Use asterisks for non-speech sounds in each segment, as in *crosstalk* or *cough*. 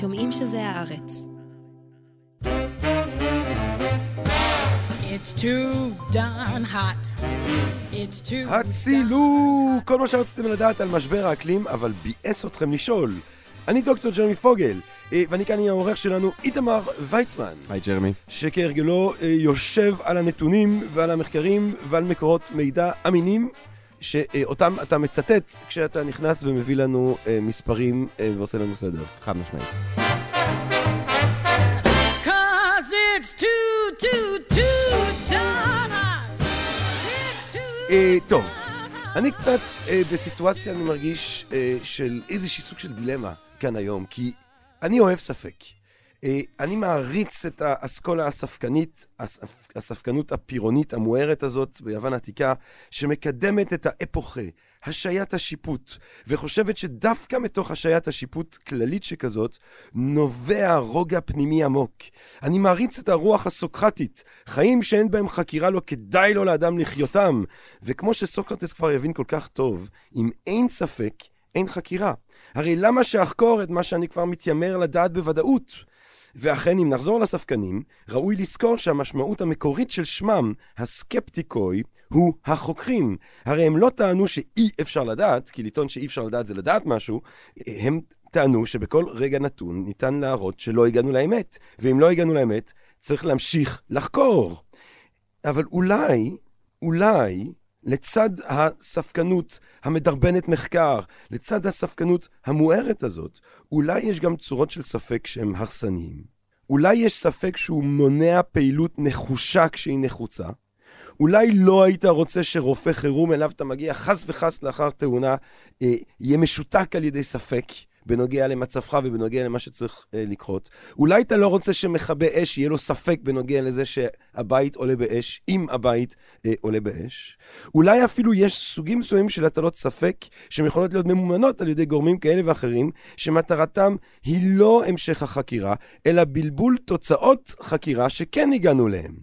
שומעים שזה הארץ. It's too darn hot. It's too הצילו! כל מה שרציתם לדעת על משבר האקלים, אבל ביאס אתכם לשאול. אני דוקטור ג'רמי פוגל, אה, ואני כאן עם העורך שלנו איתמר ויצמן, היי ג'רמי. שכהרגלו אה, יושב על הנתונים ועל המחקרים ועל מקורות מידע אמינים, שאותם אתה מצטט כשאתה נכנס ומביא לנו אה, מספרים אה, ועושה לנו סדר. חד משמעית. אה, טוב. אני קצת אה, בסיטואציה, אני מרגיש, אה, של איזושהי סוג של דילמה כאן היום, כי אני אוהב ספק. אה, אני מעריץ את האסכולה הספקנית, הספ, הספקנות הפירונית המוארת הזאת ביוון העתיקה, שמקדמת את האפוכה, השעיית השיפוט, וחושבת שדווקא מתוך השעיית השיפוט כללית שכזאת, נובע רוגע פנימי עמוק. אני מעריץ את הרוח הסוקרטית, חיים שאין בהם חקירה לא כדאי לו לאדם לחיותם. וכמו שסוקרטס כבר יבין כל כך טוב, אם אין ספק, אין חקירה. הרי למה שאחקור את מה שאני כבר מתיימר לדעת בוודאות? ואכן, אם נחזור לספקנים, ראוי לזכור שהמשמעות המקורית של שמם, הסקפטיקוי, הוא החוקרים. הרי הם לא טענו שאי אפשר לדעת, כי לטעון שאי אפשר לדעת זה לדעת משהו, הם טענו שבכל רגע נתון ניתן להראות שלא הגענו לאמת. ואם לא הגענו לאמת, צריך להמשיך לחקור. אבל אולי, אולי, לצד הספקנות המדרבנת מחקר, לצד הספקנות המוארת הזאת, אולי יש גם צורות של ספק שהם הרסניים. אולי יש ספק שהוא מונע פעילות נחושה כשהיא נחוצה. אולי לא היית רוצה שרופא חירום אליו אתה מגיע חס וחס לאחר תאונה, אה, יהיה משותק על ידי ספק. בנוגע למצבך ובנוגע למה שצריך אה, לקרות. אולי אתה לא רוצה שמכבה אש יהיה לו ספק בנוגע לזה שהבית עולה באש, אם הבית אה, עולה באש. אולי אפילו יש סוגים מסוימים של הטלות ספק, שהן יכולות להיות ממומנות על ידי גורמים כאלה ואחרים, שמטרתם היא לא המשך החקירה, אלא בלבול תוצאות חקירה שכן הגענו אליהן.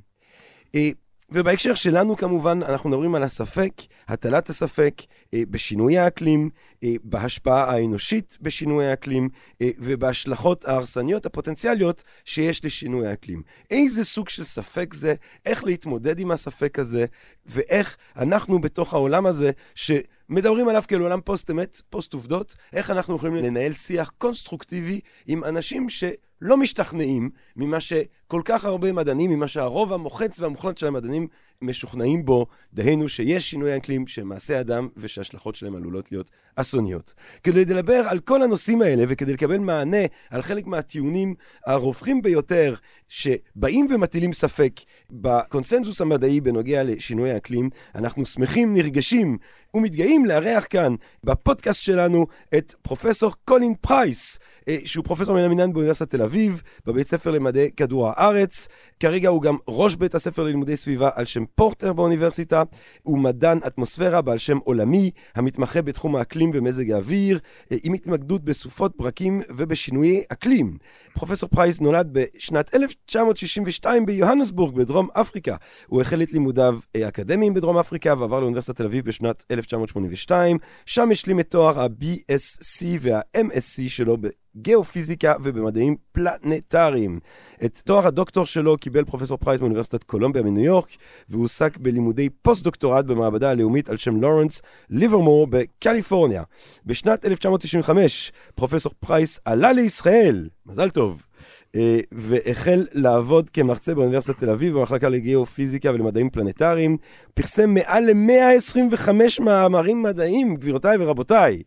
אה, ובהקשר שלנו כמובן, אנחנו מדברים על הספק, הטלת הספק אה, בשינוי האקלים, אה, בהשפעה האנושית בשינוי האקלים אה, ובהשלכות ההרסניות הפוטנציאליות שיש לשינוי האקלים. איזה סוג של ספק זה, איך להתמודד עם הספק הזה, ואיך אנחנו בתוך העולם הזה, שמדברים עליו כאל עולם פוסט-אמת, פוסט-עובדות, איך אנחנו יכולים לנהל שיח קונסטרוקטיבי עם אנשים ש... לא משתכנעים ממה שכל כך הרבה מדענים, ממה שהרוב המוחץ והמוחלט של המדענים משוכנעים בו, דהיינו שיש שינוי אקלים שמעשה אדם ושההשלכות שלהם עלולות להיות אסוניות. כדי לדבר על כל הנושאים האלה וכדי לקבל מענה על חלק מהטיעונים הרווחים ביותר שבאים ומטילים ספק בקונסנזוס המדעי בנוגע לשינוי האקלים, אנחנו שמחים, נרגשים ומתגאים לארח כאן בפודקאסט שלנו את פרופסור קולין פרייס, אה, שהוא פרופסור מן המניין באוניברסיטת תל אביב, בבית ספר למדעי כדור הארץ. כרגע הוא גם ראש בית הספר ללימודי סביבה על שם פורטר באוניברסיטה. הוא מדען אטמוספירה בעל שם עולמי, המתמחה בתחום האקלים ומזג האוויר, אה, עם התמקדות בסופות ברקים ובשינויי אקלים. פרופסור פרייס נולד בשנת 1962 ביוהנסבורג בדרום אפריקה. הוא החל את לימודיו אה, האקדמיים בדרום אפריקה ועבר לאוניברסיטת תל אביב בשנת 1982. שם השלים את תואר ה-BSc וה-MSc שלו בגיאופיזיקה ובמדעים פלנטריים. את תואר הדוקטור שלו קיבל פרופסור פרייס מאוניברסיטת קולומביה מניו יורק, והוא עסק בלימודי פוסט-דוקטורט במעבדה הלאומית על שם לורנס ליברמור בקליפורניה. בשנת 1995 פרופסור פרייס עלה לישראל, מזל טוב. אה, והחל לעבוד כמרצה באוניברסיטת תל אביב במחלקה לגיאופיזיקה ולמדעים פלנטריים. פרסם מעל ל-125 מאמרים מדעיים, גבירותיי ורבותיי,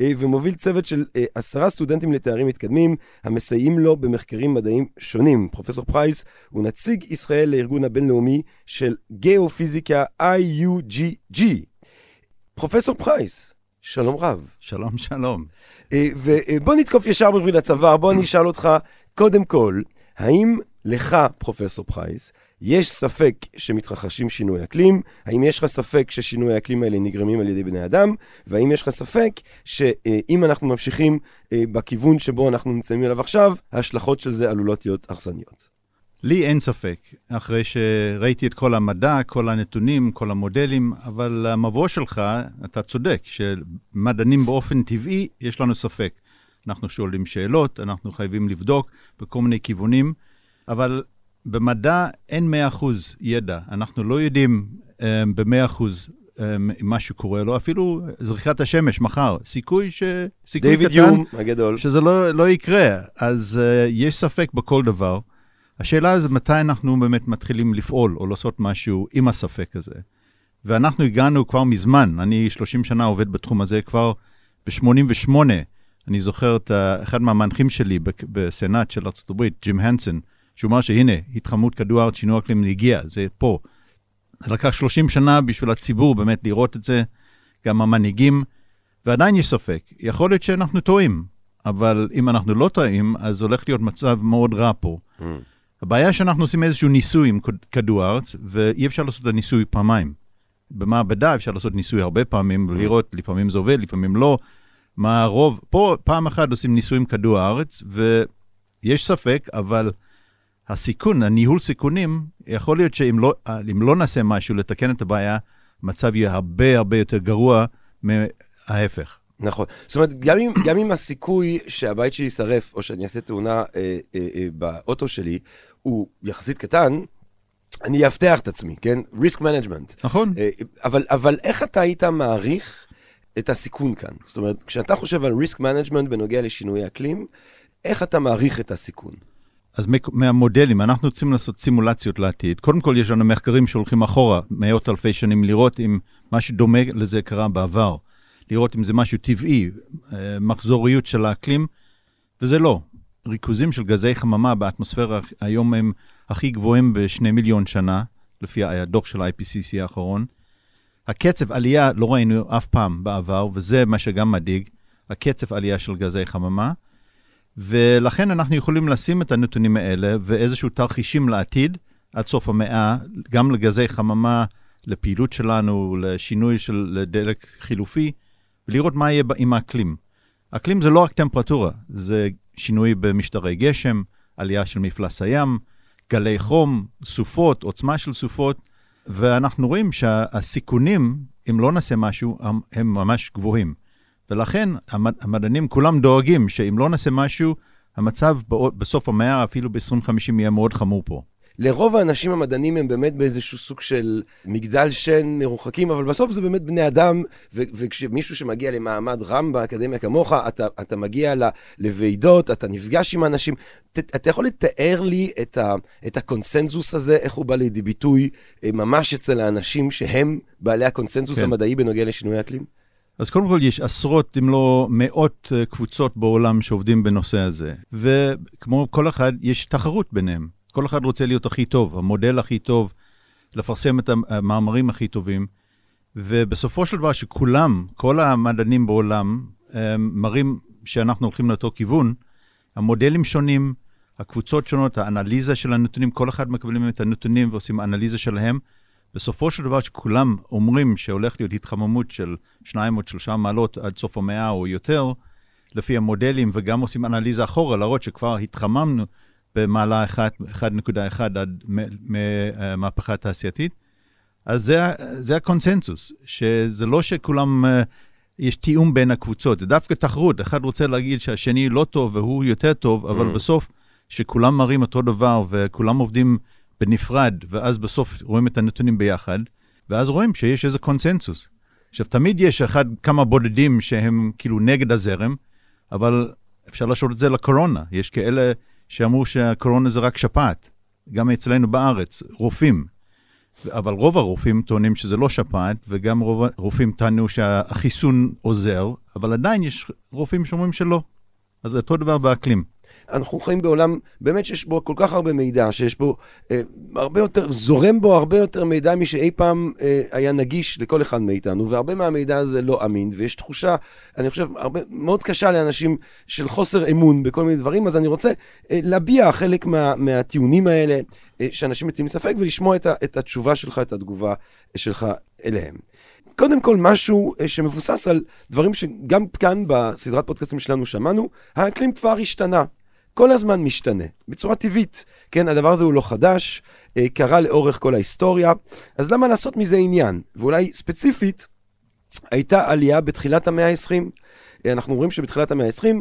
אה, ומוביל צוות של אה, עשרה סטודנטים לתארים מתקדמים, המסייעים לו במחקרים מדעיים שונים. פרופסור פרייס הוא נציג ישראל לארגון הבינלאומי של גיאופיזיקה IUGG. פרופסור פרייס, שלום רב. שלום, שלום. ובוא נתקוף ישר בשביל הצוואר, בוא אני אשאל אותך, קודם כל, האם לך, פרופסור פרייס, יש ספק שמתרחשים שינוי אקלים? האם יש לך ספק ששינוי האקלים האלה נגרמים על ידי בני אדם? והאם יש לך ספק שאם אנחנו ממשיכים בכיוון שבו אנחנו נמצאים אליו עכשיו, ההשלכות של זה עלולות להיות הרסניות? לי אין ספק, אחרי שראיתי את כל המדע, כל הנתונים, כל המודלים, אבל המבוא שלך, אתה צודק, שמדענים באופן טבעי, יש לנו ספק. אנחנו שואלים שאלות, אנחנו חייבים לבדוק בכל מיני כיוונים, אבל במדע אין 100% ידע. אנחנו לא יודעים um, ב-100% um, מה שקורה לו, אפילו זריחת השמש מחר, סיכוי ש... סיכוי דיוויד קטן יום הגדול. שזה לא, לא יקרה. אז uh, יש ספק בכל דבר. השאלה זה מתי אנחנו באמת מתחילים לפעול או לעשות משהו עם הספק הזה. ואנחנו הגענו כבר מזמן, אני 30 שנה עובד בתחום הזה כבר ב-88. אני זוכר את אחד מהמנחים שלי בסנאט של ארה"ב, ג'ים הנסון, שהוא אמר שהנה, התחממות כדור הארץ, שינוי אקלים הגיע, זה פה. זה לקח 30 שנה בשביל הציבור באמת לראות את זה, גם המנהיגים, ועדיין יש ספק. יכול להיות שאנחנו טועים, אבל אם אנחנו לא טועים, אז הולך להיות מצב מאוד רע פה. Mm. הבעיה שאנחנו עושים איזשהו ניסוי עם כד- כדור הארץ, ואי אפשר לעשות את הניסוי פעמיים. במעבדה אפשר לעשות ניסוי הרבה פעמים, ולראות, לפעמים זה עובד, לפעמים לא. מה הרוב, פה פעם אחת עושים ניסוי עם כדור הארץ, ויש ספק, אבל הסיכון, הניהול סיכונים, יכול להיות שאם לא, לא נעשה משהו לתקן את הבעיה, המצב יהיה הרבה הרבה יותר גרוע מההפך. נכון. זאת אומרת, גם אם, גם אם הסיכוי שהבית שלי יישרף, או שאני אעשה תאונה אה, אה, אה, באוטו שלי, הוא יחסית קטן, אני אאבטח את עצמי, כן? risk management. נכון? אה, אבל, אבל איך אתה היית מעריך את הסיכון כאן? זאת אומרת, כשאתה חושב על risk management בנוגע לשינוי אקלים, איך אתה מעריך את הסיכון? אז מהמודלים, אנחנו רוצים לעשות סימולציות לעתיד. קודם כל, יש לנו מחקרים שהולכים אחורה, מאות אלפי שנים, לראות אם משהו דומה לזה קרה בעבר. לראות אם זה משהו טבעי, אה, מחזוריות של האקלים, וזה לא. ריכוזים של גזי חממה באטמוספירה היום הם הכי גבוהים בשני מיליון שנה, לפי הדוח של ה-IPCC האחרון. הקצב עלייה לא ראינו אף פעם בעבר, וזה מה שגם מדאיג, הקצב עלייה של גזי חממה. ולכן אנחנו יכולים לשים את הנתונים האלה ואיזשהו תרחישים לעתיד, עד סוף המאה, גם לגזי חממה, לפעילות שלנו, לשינוי של דלק חילופי, ולראות מה יהיה עם האקלים. אקלים זה לא רק טמפרטורה, זה שינוי במשטרי גשם, עלייה של מפלס הים, גלי חום, סופות, עוצמה של סופות, ואנחנו רואים שהסיכונים, אם לא נעשה משהו, הם, ממש גבוהים. ולכן המד, המדענים כולם דואגים שאם לא נעשה משהו, המצב בסוף המאה, אפילו ב-2050, יהיה מאוד חמור פה. לרוב האנשים המדענים הם באמת באיזשהו סוג של מגדל שן מרוחקים, אבל בסוף זה באמת בני אדם, ו- וכשמישהו שמגיע למעמד רם באקדמיה כמוך, אתה, אתה מגיע ל- לוועידות, אתה נפגש עם אנשים. ת, אתה יכול לתאר לי את, ה, את הקונסנזוס הזה, איך הוא בא לידי ביטוי אה, ממש אצל האנשים שהם בעלי הקונסנזוס כן. המדעי בנוגע לשינוי אקלים? אז קודם כל יש עשרות, אם לא מאות אה, קבוצות בעולם שעובדים בנושא הזה. וכמו כל אחד, יש תחרות ביניהם. כל אחד רוצה להיות הכי טוב, המודל הכי טוב, לפרסם את המאמרים הכי טובים. ובסופו של דבר, שכולם, כל המדענים בעולם, מראים שאנחנו הולכים לאותו כיוון, המודלים שונים, הקבוצות שונות, האנליזה של הנתונים, כל אחד מקבלים את הנתונים ועושים אנליזה שלהם. בסופו של דבר, שכולם אומרים שהולך להיות התחממות של 2 או 3 מעלות עד סוף המאה או יותר, לפי המודלים, וגם עושים אנליזה אחורה, להראות שכבר התחממנו במעלה 1, 1.1 עד מ- מהמהפכה התעשייתית, אז זה, זה הקונסנזוס, שזה לא שכולם, אה, יש תיאום בין הקבוצות, זה דווקא תחרות, אחד רוצה להגיד שהשני לא טוב והוא יותר טוב, אבל Mm. בסוף, שכולם מראים אותו דבר וכולם עובדים בנפרד, ואז בסוף רואים את הנתונים ביחד, ואז רואים שיש איזה קונסנזוס. עכשיו, תמיד יש אחד, כמה בודדים שהם כאילו נגד הזרם, אבל אפשר להשוות את זה לקורונה. יש כאלה שאמרו שהקורונה זה רק שפעת, גם אצלנו בארץ, רופאים. אבל רוב הרופאים טוענים שזה לא שפעת, וגם רוב הרופאים טענו שהחיסון עוזר, אבל עדיין יש רופאים שאומרים שלא. אז אותו דבר באקלים. אנחנו חיים בעולם באמת שיש בו כל כך הרבה מידע, שיש בו אה, הרבה יותר, זורם בו הרבה יותר מידע משאי פעם אה, היה נגיש לכל אחד מאיתנו, והרבה מהמידע הזה לא אמין, ויש תחושה, אני חושב, הרבה, מאוד קשה לאנשים של חוסר אמון בכל מיני דברים, אז אני רוצה אה, להביע חלק מה, מהטיעונים האלה, אה, שאנשים מציעים ספק, ולשמוע את, ה, את התשובה שלך, את התגובה שלך אליהם. קודם כל, משהו אה, שמבוסס על דברים שגם כאן בסדרת פודקאסטים שלנו שמענו, האקלים כבר השתנה. כל הזמן משתנה, בצורה טבעית. כן, הדבר הזה הוא לא חדש, אה, קרה לאורך כל ההיסטוריה, אז למה לעשות מזה עניין? ואולי ספציפית, הייתה עלייה בתחילת המאה ה-20. אנחנו רואים שבתחילת המאה ה-20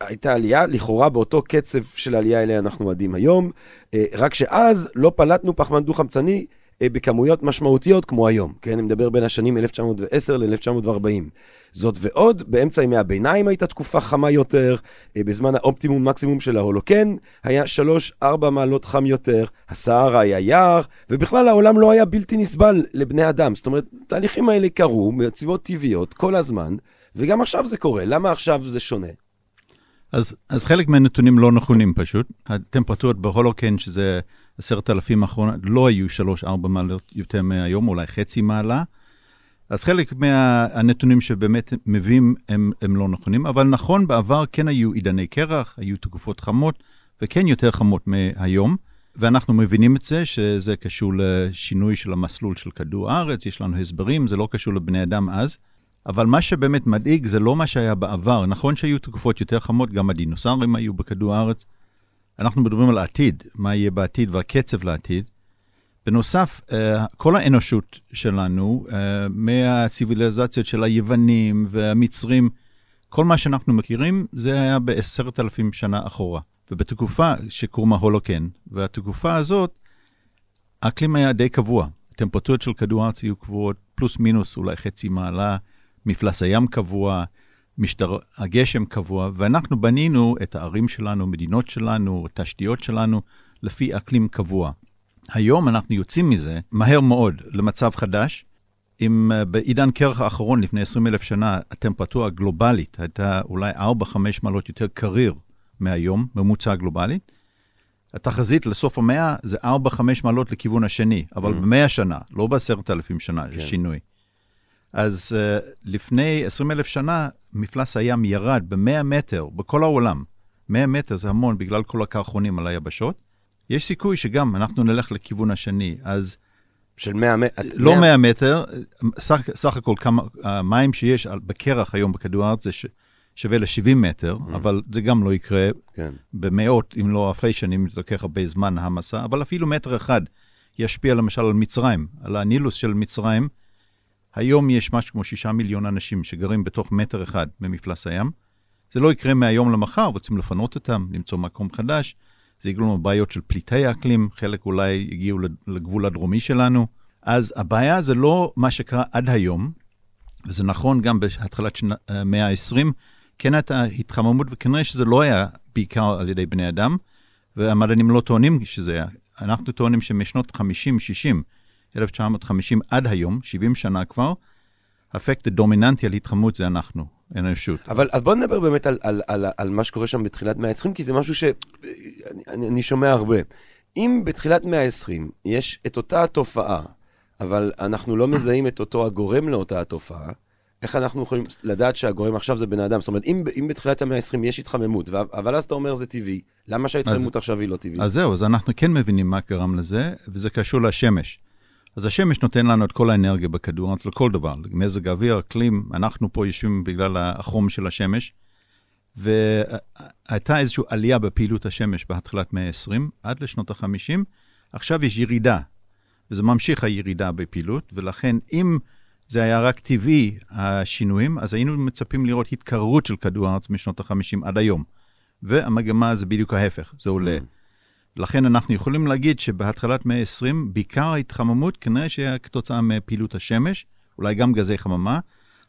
הייתה עלייה, לכאורה באותו קצב של העלייה אליה אנחנו עדים היום, אה, רק שאז לא פלטנו פחמן דו-חמצני אה, בכמויות משמעותיות כמו היום, כן? אני מדבר בין השנים 1910 ל-1940. זאת ועוד, באמצע ימי הביניים הייתה תקופה חמה יותר, אה, בזמן האופטימום מקסימום של ההולוקן היה 3-4 מעלות חם יותר, הסהרה היה יער, ובכלל העולם לא היה בלתי נסבל לבני אדם. זאת אומרת, התהליכים האלה קרו מסיבות טבעיות כל הזמן, וגם עכשיו זה קורה. למה עכשיו זה שונה? אז, אז חלק מהנתונים לא נכונים פשוט. הטמפרטורות בהולוקן, שזה עשרת אלפים האחרונות, לא היו 3-4 מעלות יותר מהיום, אולי חצי מעלה. אז חלק מהנתונים שבאמת מביאים הם, הם לא נכונים, אבל נכון, בעבר כן היו עידני קרח, היו תקופות חמות, וכן יותר חמות מהיום. ואנחנו מבינים את זה, שזה קשור לשינוי של המסלול של כדור הארץ, יש לנו הסברים, זה לא קשור לבני אדם אז. אבל מה שבאמת מדאיג זה לא מה שהיה בעבר. נכון שהיו תקופות יותר חמות, גם הדינוסאורים היו בכדור הארץ. אנחנו מדברים על העתיד, מה יהיה בעתיד והקצב לעתיד. בנוסף, אה, כל האנושות שלנו, אה, מהציוויליזציות של היוונים והמצרים, כל מה שאנחנו מכירים, זה היה בעשרת אלפים שנה אחורה. ובתקופה שקורמה הולוקן, והתקופה הזאת, האקלים היה די קבוע. הטמפרטורות של כדור הארץ היו קבועות פלוס מינוס אולי חצי מעלה, מפלס הים קבוע, משטר הגשם קבוע, ואנחנו בנינו את הערים שלנו, מדינות שלנו, תשתיות שלנו, לפי אקלים קבוע. היום אנחנו יוצאים מזה מהר מאוד למצב חדש. אם uh, בעידן קרח האחרון, לפני 20 אלף שנה, הטמפרטורה הגלובלית הייתה אולי 4-5 מעלות יותר קריר מהיום, ממוצע גלובלית, התחזית לסוף המאה זה 4-5 מעלות לכיוון השני, אבל mm. במאה שנה, לא בעשרת אלפים שנה, כן. שינוי. אז uh, לפני 20 אלף שנה, מפלס הים ירד ב-100 מטר בכל העולם. 100 מטר זה המון בגלל כל הקרחונים על היבשות. יש סיכוי שגם אנחנו נלך לכיוון השני, אז... של 100 מטר? לא 100 מטר, סך, סך הכל כמה, המים שיש בקרח היום בכדור הארץ זה ש, שווה ל-70 מטר, mm. אבל זה גם לא יקרה כן. במאות, אם לא אלפי שנים, זה לוקח הרבה זמן המסע, אבל אפילו מטר אחד ישפיע למשל על מצרים, על הנילוס של מצרים. היום יש משהו כמו שישה מיליון אנשים שגרים בתוך מטר אחד ממפלס הים. זה לא יקרה מהיום למחר, רוצים לפנות אותם, למצוא מקום חדש. זה יגלו לנו בעיות של פליטי האקלים, חלק אולי הגיעו לגבול הדרומי שלנו. אז הבעיה זה לא מה שקרה עד היום, וזה נכון גם בהתחלת המאה ה-20, כן הייתה התחממות, וכנראה שזה לא היה בעיקר על ידי בני אדם, והמדענים לא טוענים שזה היה. אנחנו טוענים שמשנות 50, 60, 1950 עד היום, 70 שנה כבר, האפקט הדומיננטי על התחממות זה אנחנו, האנושות. אבל אז בוא נדבר באמת על, על, על, על מה שקורה שם בתחילת מאה ה-20, כי זה משהו שאני אני שומע הרבה. אם בתחילת מאה ה-20 יש את אותה התופעה, אבל אנחנו לא מזהים את אותו הגורם לאותה התופעה, איך אנחנו יכולים לדעת שהגורם עכשיו זה בן אדם? זאת אומרת, אם, אם בתחילת המאה ה-20 יש התחממות, אבל אז אתה אומר זה טבעי, למה שההתחממות עכשיו היא לא טבעית? אז זהו, אז אנחנו כן מבינים מה גרם לזה, וזה קשור לשמש. אז השמש נותן לנו את כל האנרגיה בכדור הארץ לכל דבר, מזג האוויר, אקלים, אנחנו פה יושבים בגלל החום של השמש, והייתה איזושהי עלייה בפעילות השמש בהתחלת מאה ה-20 עד לשנות ה-50, עכשיו יש ירידה, וזה ממשיך הירידה בפעילות, ולכן אם זה היה רק טבעי, השינויים, אז היינו מצפים לראות התקררות של כדור הארץ משנות ה-50 עד היום. והמגמה זה בדיוק ההפך, זה עולה. Mm. לכן אנחנו יכולים להגיד שבהתחלת מאה ה-20, בעיקר ההתחממות כנראה שהיה כתוצאה מפעילות השמש, אולי גם גזי חממה,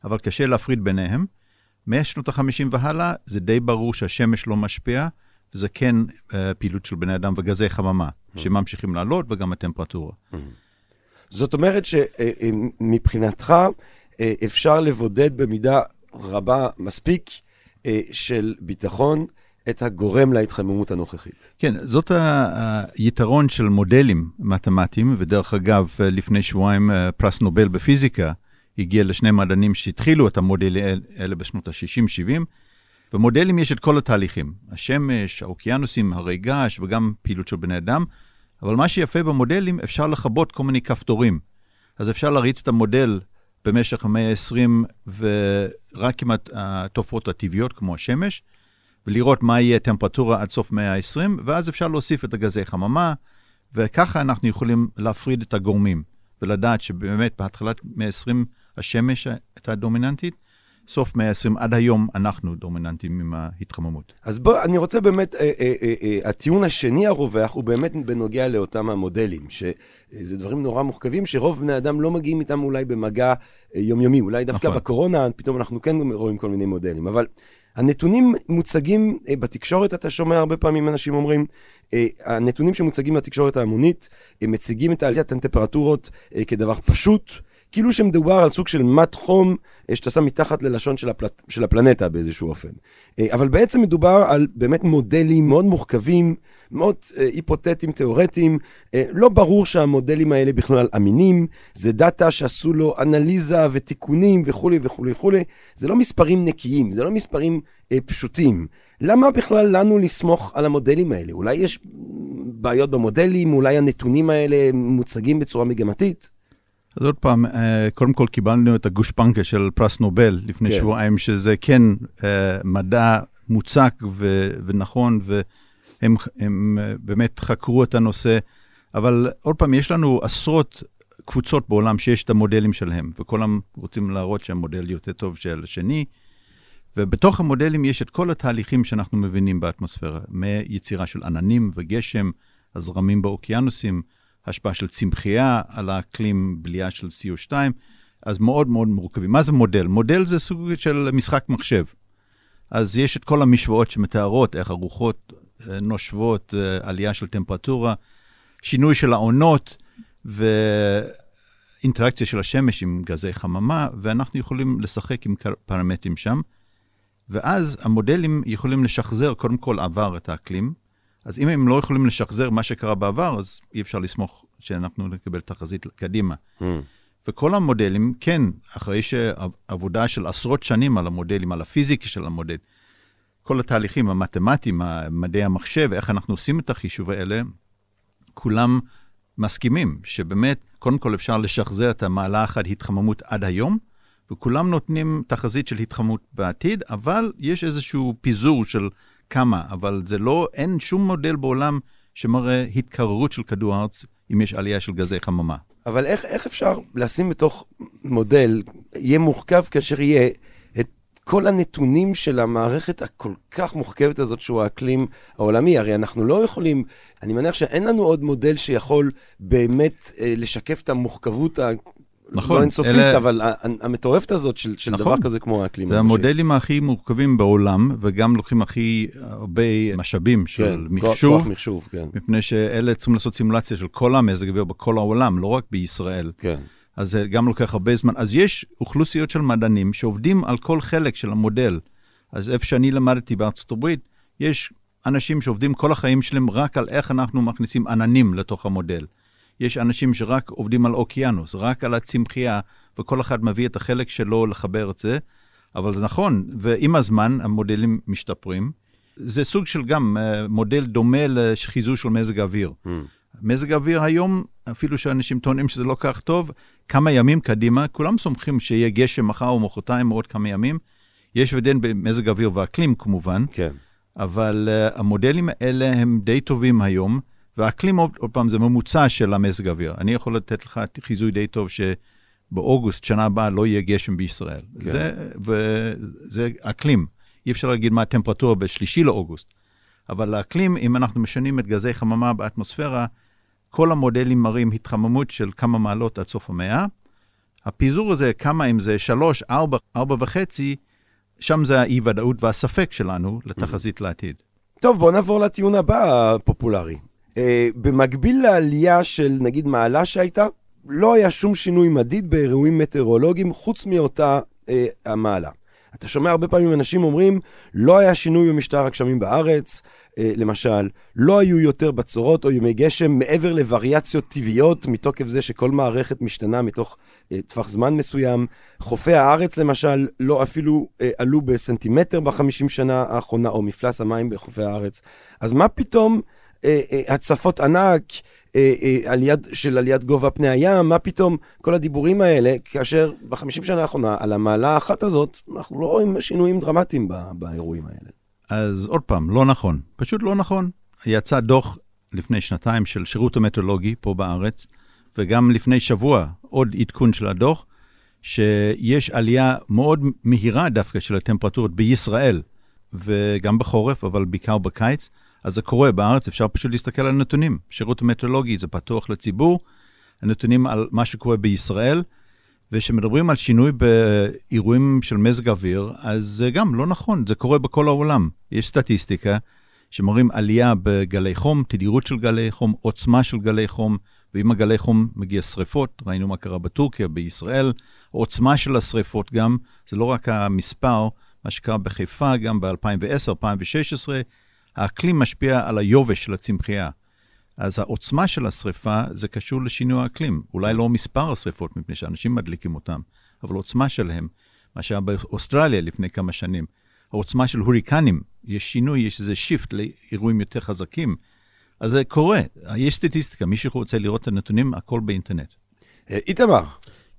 אבל קשה להפריד ביניהם. משנות ה-50 והלאה, זה די ברור שהשמש לא משפיע, וזה כן uh, פעילות של בני אדם וגזי חממה, mm. שממשיכים לעלות, וגם הטמפרטורה. Mm. זאת אומרת שמבחינתך אה, אה, אפשר לבודד במידה רבה מספיק של ביטחון את הגורם להתחממות הנוכחית. כן, זאת היתרון של מודלים מתמטיים, ודרך אגב, לפני שבועיים אה, פרס נובל בפיזיקה הגיע לשני מדענים שהתחילו את המודלים האלה בשנות ה-60-70. במודלים יש את כל התהליכים, השמש, האוקיינוסים, הרי געש וגם פעילות של בני אדם, אבל מה שיפה במודלים, אפשר לכבות כל מיני כפתורים. אז אפשר להריץ את המודל במשך המאה ה-20 ורק עם התופעות הטבעיות כמו השמש, ולראות מה יהיה הטמפרטורה עד סוף מאה ה-20, ואז אפשר להוסיף את הגזי חממה, וככה אנחנו יכולים להפריד את הגורמים, ולדעת שבאמת בהתחלת מאה ה-20 השמש הייתה דומיננטית, סוף מאה ה-20 עד היום אנחנו דומיננטים עם ההתחממות. אז בוא, אני רוצה באמת, אה, אה, אה, אה, הטיעון השני הרווח הוא באמת בנוגע לאותם המודלים, שזה דברים נורא מורכבים, שרוב בני אדם לא מגיעים איתם אולי במגע אה, יומיומי, אולי דווקא נכון. בקורונה, פתאום אנחנו כן רואים כל מיני מודלים, אבל... הנתונים מוצגים אה, בתקשורת, אתה שומע הרבה פעמים אנשים אומרים, אה, הנתונים שמוצגים בתקשורת ההמונית אה, מציגים את עליית הטמפרטורות אה, כדבר פשוט, כאילו שמדובר על סוג של מט חום אה, שאתה שם מתחת ללשון של, הפלט, של הפלנטה באיזשהו אופן. אה, אבל בעצם מדובר על באמת מודלים מאוד מורכבים, מאוד אה, היפותטיים, תיאורטיים. לא ברור שהמודלים האלה בכלל אמינים, זה דאטה שעשו לו אנליזה ותיקונים וכולי וכולי וכולי. זה לא מספרים נקיים, זה לא מספרים פשוטים. למה בכלל לנו לסמוך על המודלים האלה? אולי יש בעיות במודלים, אולי הנתונים האלה מוצגים בצורה מגמתית? אז עוד פעם, אה, קודם כל קיבלנו את הגושפנקה של פרס נובל לפני כן. שבועיים, שזה כן אה, מדע מוצק ו- ונכון, והם הם אה, באמת חקרו את הנושא. אבל עוד פעם, יש לנו עשרות קבוצות בעולם שיש את המודלים שלהם, וכולם רוצים להראות שהמודל יותר טוב של השני. ובתוך המודלים יש את כל התהליכים שאנחנו מבינים באטמוספירה, מיצירה של עננים וגשם, הזרמים באוקיינוסים, השפעה של צמחייה על האקלים, בליעה של CO2, אז מאוד מאוד מורכבים. מה זה מודל? מודל זה סוג של משחק מחשב. אז יש את כל המשוואות שמתארות איך הרוחות אה, נושבות, אה, עלייה של טמפרטורה, שינוי של העונות ואינטראקציה של השמש עם גזי חממה, ואנחנו יכולים לשחק עם פרמטרים שם. ואז המודלים יכולים לשחזר קודם כל עבר את האקלים. אז אם הם לא יכולים לשחזר מה שקרה בעבר, אז אי אפשר לסמוך שאנחנו נקבל תחזית קדימה. וכל המודלים, כן, אחרי שעבודה של עשרות שנים על המודלים, על הפיזיקה של המודל, כל התהליכים המתמטיים, מדעי המחשב, איך אנחנו עושים את החישוב האלה, כולם מסכימים שבאמת, קודם כל אפשר לשחזר את המעלה אחת התחממות עד היום, וכולם נותנים תחזית של התחממות בעתיד, אבל יש איזשהו פיזור של כמה, אבל זה לא, אין שום מודל בעולם שמראה התקררות של כדור הארץ אם יש עלייה של גזי חממה. אבל איך, איך אפשר לשים בתוך מודל, יהיה מורכב כאשר יהיה את כל הנתונים של המערכת הכל כך מורכבת הזאת שהוא האקלים העולמי? הרי אנחנו לא יכולים, אני מניח שאין לנו עוד מודל שיכול באמת אה, לשקף את המורכבות. נכון, לא אינסופית, אלה- אבל המטורפת הזאת של, של נכון. דבר כזה כמו האקלים. זה. המודלים הכי מורכבים בעולם, וגם לוקחים הכי הרבה משאבים של כן, מחשוב, כוח מחשוב, כן. מפני שאלה צריכים לעשות סימולציה של כל המזג האוויר בכל העולם, לא רק בישראל. כן. אז זה גם לוקח הרבה זמן. אז יש אוכלוסיות של מדענים שעובדים על כל חלק של המודל. אז איפה שאני למדתי בארצות הברית, יש אנשים שעובדים כל החיים שלהם רק על איך אנחנו מכניסים עננים לתוך המודל. יש אנשים שרק עובדים על אוקיינוס, רק על הצמחייה, וכל אחד מביא את החלק שלו לחבר את זה. אבל זה נכון, ועם הזמן המודלים משתפרים. זה סוג של גם אה, מודל דומה לחיזוי של מזג האוויר. Mm. מזג האוויר היום, אפילו שאנשים טוענים שזה לא כך טוב, כמה ימים קדימה, כולם סומכים שיהיה גשם מחר או מחרתיים או עוד כמה ימים. יש הבדל במזג האוויר ואקלים כמובן, כן. אבל uh, המודלים האלה הם די טובים היום, והאקלים, עוד, עוד פעם, זה ממוצע של המזג האוויר. אני יכול לתת לך חיזוי די טוב שבאוגוסט, שנה הבאה, לא יהיה גשם בישראל. כן. זה, וזה אקלים. אי אפשר להגיד מה הטמפרטורה בשלישי לאוגוסט. אבל האקלים, אם אנחנו משנים את גזי חממה באטמוספירה, כל המודלים מראים התחממות של כמה מעלות עד סוף המאה. הפיזור הזה, כמה אם זה שלוש, ארבע, ארבע וחצי, שם זה האי-ודאות והספק שלנו לתחזית לעתיד. טוב, בואו נעבור לטיעון הבא הפופולרי. Uh, במקביל לעלייה של נגיד מעלה שהייתה, לא היה שום שינוי מדיד באירועים מטאורולוגיים חוץ מאותה uh, המעלה. אתה שומע הרבה פעמים אנשים אומרים, לא היה שינוי במשטר הגשמים בארץ, אה, למשל, לא היו יותר בצורות או ימי גשם מעבר לווריאציות טבעיות, מתוקף זה שכל מערכת משתנה מתוך אה, טווח זמן מסוים. חופי הארץ, למשל, לא אפילו אה, עלו בסנטימטר בחמישים שנה האחרונה, או מפלס המים בחופי הארץ. אז מה פתאום אה, אה, הצפות ענק, אה, אה, עליית, של עליית גובה פני הים, מה פתאום כל הדיבורים האלה, כאשר בחמישים שנה האחרונה, על המעלה האחת הזאת, אנחנו לא רואים שינויים דרמטיים ב- באירועים האלה. אז עוד פעם, לא נכון. פשוט לא נכון. יצא דוח לפני שנתיים של שירות המטאורולוגי פה בארץ, וגם לפני שבוע עוד עדכון של הדוח, שיש עלייה מאוד מהירה דווקא של הטמפרטורות בישראל, וגם בחורף, אבל בעיקר בקיץ. אז זה קורה בארץ, אפשר פשוט להסתכל על הנתונים. שירות המטאולוגי זה פתוח לציבור, הנתונים על מה שקורה בישראל, וכשמדברים על שינוי באירועים של מזג אוויר, אז זה גם לא נכון, זה קורה בכל העולם. יש סטטיסטיקה שמראים עלייה בגלי חום, תדירות של גלי חום, עוצמה של גלי חום, ועם הגלי חום מגיע שריפות, ראינו מה קרה בטורקיה, בישראל, עוצמה של השריפות גם, זה לא רק המספר, מה שקרה בחיפה גם ב-2010, 2016, האקלים משפיע על היובש של הצמחייה. אז העוצמה של השריפה זה קשור לשינוי האקלים. אולי לא מספר השריפות, מפני שאנשים מדליקים אותם, אבל עוצמה שלהם, מה שהיה באוסטרליה לפני כמה שנים, העוצמה של הוריקנים, יש שינוי, יש איזה shift לאירועים יותר חזקים. אז זה קורה, יש סטטיסטיקה, מי שרוצה לראות את הנתונים, הכל באינטרנט. אה, איתמר,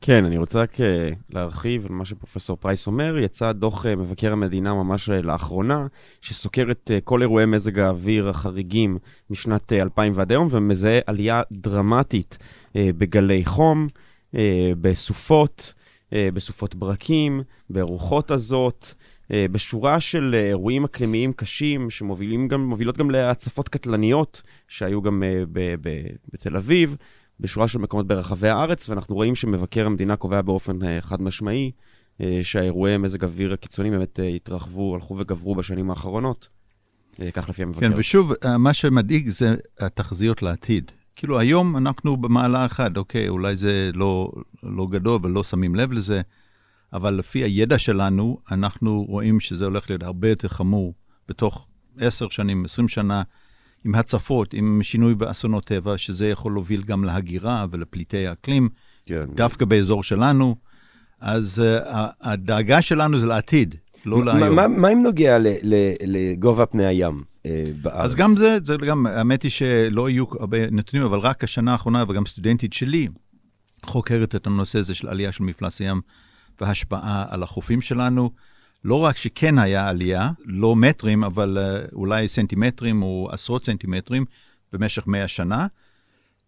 כן, אני רוצה רק אה, להרחיב על מה שפרופסור פרייס אומר. יצא דוח אה, מבקר המדינה ממש אה, לאחרונה, שסוקר את כל אירועי מזג האוויר החריגים משנת 2000 ועד היום, ומזהה עלייה דרמטית בגלי חום, בסופות, בסופות ברקים, ברוחות הזאת. בשורה של אירועים אקלימיים קשים שמובילות גם, גם להצפות קטלניות שהיו גם בתל אביב, בשורה של מקומות ברחבי הארץ, ואנחנו רואים שמבקר המדינה קובע באופן uh, חד משמעי uh, שהאירועי מזג אוויר הקיצוני באמת uh, התרחבו, הלכו וגברו בשנים האחרונות. כך לפי המבקר. כן, ושוב, מה שמדאיג זה התחזיות לעתיד. כאילו, היום אנחנו במעלה אחת, אוקיי, אולי זה לא, לא גדול ולא שמים לב לזה, אבל לפי הידע שלנו, אנחנו רואים שזה הולך להיות הרבה יותר חמור בתוך עשר שנים, עשרים שנה. עם הצפות, עם שינוי באסונות טבע, שזה יכול להוביל גם להגירה ולפליטי האקלים, כן. דווקא באזור שלנו. אז uh, הדאגה שלנו זה לעתיד, לא להיום. מה, מה אם נוגע לגובה פני הים? uh, בארץ. אז גם זה, זה גם, האמת היא שלא יהיו הרבה נתונים, אבל רק השנה האחרונה, וגם סטודנטית שלי, חוקרת את הנושא הזה של עלייה של מפלס הים והשפעה על החופים שלנו. לא רק שכן היה עלייה, לא מטרים, אבל uh, אולי סנטימטרים או עשרות סנטימטרים במשך מאה שנה,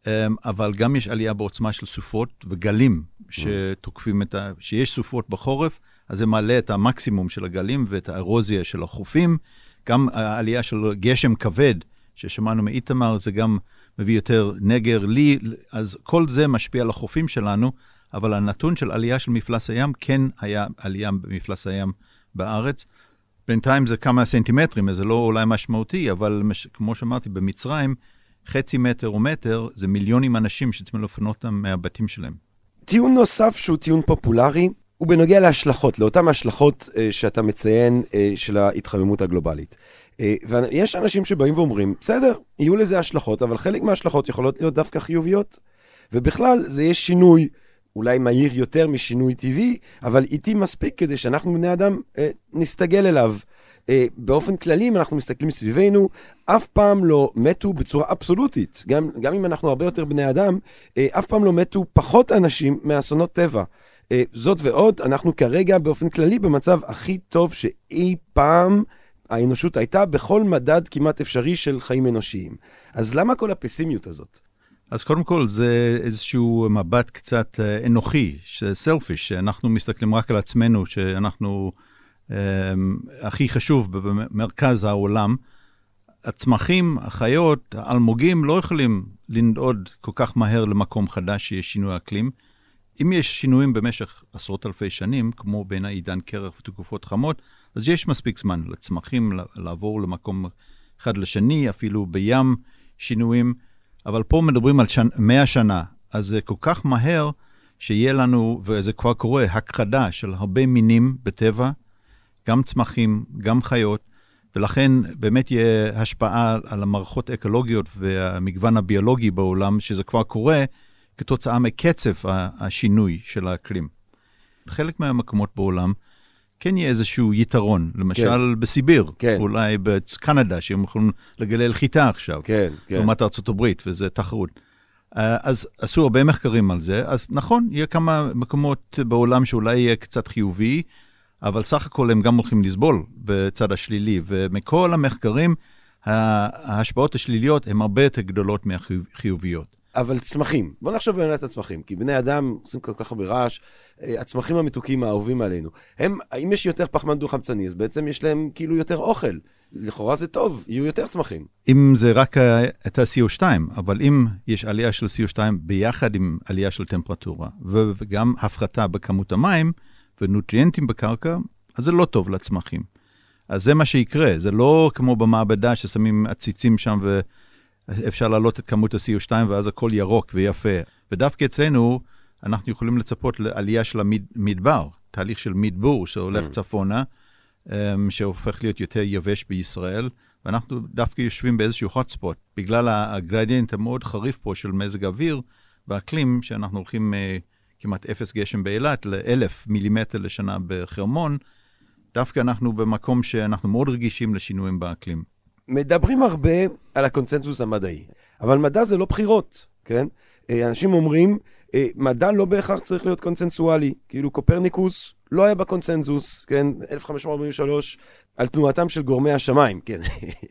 um, אבל גם יש עלייה בעוצמה של סופות וגלים שתוקפים את ה... שיש סופות בחורף, אז זה מעלה את המקסימום של הגלים ואת הארוזיה של החופים. גם העלייה של גשם כבד, ששמענו מאיתמר, זה גם מביא יותר נגר לי, אז כל זה משפיע על החופים שלנו, אבל הנתון של עלייה של מפלס הים, כן היה עלייה במפלס הים בארץ. בינתיים זה כמה סנטימטרים, זה לא אולי משמעותי, אבל מש, כמו שאמרתי, במצרים, חצי מטר או מטר זה מיליונים אנשים שצריכים לפנות אותם מהבתים שלהם. טיעון נוסף שהוא טיעון פופולרי, הוא בנוגע להשלכות, לאותן השלכות אה, שאתה מציין אה, של ההתחממות הגלובלית. אה, ויש אנשים שבאים ואומרים, בסדר, יהיו לזה השלכות, אבל חלק מההשלכות יכולות להיות דווקא חיוביות. ובכלל, זה יש שינוי אולי מהיר יותר משינוי טבעי, אבל איטי מספיק כדי שאנחנו בני אדם אה, נסתגל אליו. אה, באופן כללי, אם אנחנו מסתכלים סביבנו, אף פעם לא מתו בצורה אבסולוטית. גם, גם אם אנחנו הרבה יותר בני אדם, אה, אף פעם לא מתו פחות אנשים מאסונות טבע. אה, זאת ועוד, אנחנו כרגע באופן כללי במצב הכי טוב שאי פעם האנושות הייתה בכל מדד כמעט אפשרי של חיים אנושיים. אז למה כל הפסימיות הזאת? אז קודם כל, זה איזשהו מבט קצת אה, אנוכי, סלפיש, שאנחנו מסתכלים רק על עצמנו, שאנחנו אה, הכי חשוב במרכז העולם. הצמחים, החיות, האלמוגים לא יכולים לנדוד כל כך מהר למקום חדש שיש שינוי אקלים. אם יש שינויים במשך עשרות אלפי שנים, כמו בין העידן קרח ותקופות חמות, אז יש מספיק זמן לצמחים לעבור למקום אחד לשני, אפילו בים שינויים. אבל פה מדברים על שנ... 100 שנה, אז זה כל כך מהר שיהיה לנו, וזה כבר קורה, הכחדה של הרבה מינים בטבע, גם צמחים, גם חיות, ולכן באמת יהיה השפעה על המערכות האקולוגיות והמגוון הביולוגי בעולם, שזה כבר קורה כתוצאה מקצב השינוי של האקלים. חלק מהמקומות בעולם כן יהיה איזשהו יתרון, למשל כן. בסיביר, כן. אולי בקנדה, שהם יכולים לגלל חיטה עכשיו, כן, כן. לעומת ארה"ב, וזה תחרות. אה, אז עשו הרבה מחקרים על זה, אז נכון, יהיה כמה מקומות בעולם שאולי יהיה קצת חיובי, אבל סך הכל הם גם הולכים לסבול בצד השלילי, ומכל המחקרים, ההשפעות השליליות הן הרבה יותר גדולות מהחיוביות. אבל צמחים, בוא נחשוב באמת על הצמחים, כי בני אדם עושים כל כך הרבה רעש, אה, הצמחים המתוקים האהובים עלינו, הם, אם יש יותר פחמן דו-חמצני, אז בעצם יש להם כאילו יותר אוכל. לכאורה זה טוב, יהיו יותר צמחים. אם זה רק אה, את ה-CO2, אבל אם יש עלייה של CO2 ביחד עם עלייה של טמפרטורה, ו- וגם הפחתה בכמות המים ונוטריאנטים בקרקע, אז זה לא טוב לצמחים. אז זה מה שיקרה, זה לא כמו במעבדה ששמים עציצים שם ואפשר להעלות את כמות ה-CO2 ואז הכל ירוק ויפה. ודווקא אצלנו, אנחנו יכולים לצפות לעלייה של המדבר, תהליך של מדבור שהולך Mm. צפונה, אמ, שהופך להיות יותר יבש בישראל, ואנחנו דווקא יושבים באיזשהו hot spot, בגלל הגרדיאנט המאוד חריף פה של מזג אוויר והאקלים, שאנחנו הולכים אה, כמעט אפס גשם באילת לאלף מילימטר לשנה בחרמון, דווקא אנחנו במקום שאנחנו מאוד רגישים לשינויים באקלים. מדברים הרבה על הקונצנזוס המדעי, אבל מדע זה לא בחירות, כן? אה, אנשים אומרים, אה, מדע לא בהכרח צריך להיות קונצנזואלי. כאילו קופרניקוס לא היה בקונצנזוס, כן? 1543, על תנועתם של גורמי השמיים, כן?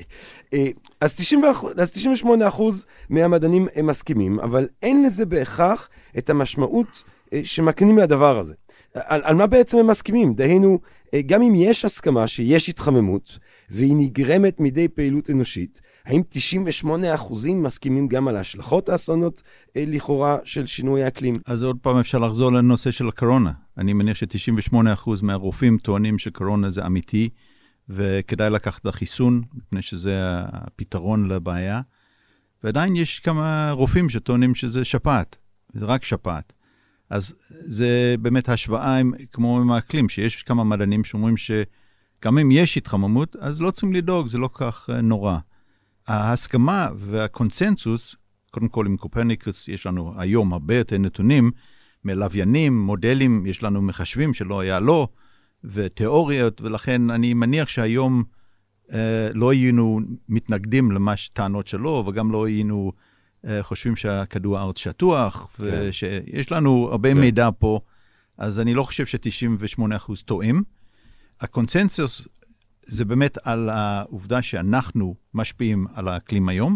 *laughs* אה, אז, 90, אז 98 אחוז מהמדענים הם מסכימים, אבל אין לזה בהכרח את המשמעות שמקנים לדבר הזה. על, על מה בעצם הם מסכימים? דהיינו, אה, גם אם יש הסכמה שיש התחממות, והיא נגרמת מידי פעילות אנושית, האם 98% מסכימים גם על השלכות האסונות אה, לכאורה של שינוי האקלים? אז עוד פעם אפשר לחזור לנושא של הקורונה. אני מניח ש-98% מהרופאים טוענים שקורונה זה אמיתי, וכדאי לקחת את החיסון, מפני שזה הפתרון לבעיה. ועדיין יש כמה רופאים שטוענים שזה שפעת, זה רק שפעת. אז זה באמת השוואה עם, כמו עם האקלים, שיש כמה מדענים שאומרים שגם אם יש התחממות, אז לא צריכים לדאוג, זה לא כך אה, נורא. ההסכמה והקונצנזוס, קודם כל עם קופרניקוס יש לנו היום הרבה יותר נתונים, מלוויינים, מודלים, יש לנו מחשבים שלא היה לו, ותיאוריות, ולכן אני מניח שהיום אה, לא היינו מתנגדים לטענות שלו, וגם לא היינו אה, חושבים שהכדור הארץ שטוח, ושיש לנו הרבה כן. מידע פה, אז אני לא חושב ש-98% טועים. הקונצנזוס זה באמת על העובדה שאנחנו משפיעים על האקלים היום.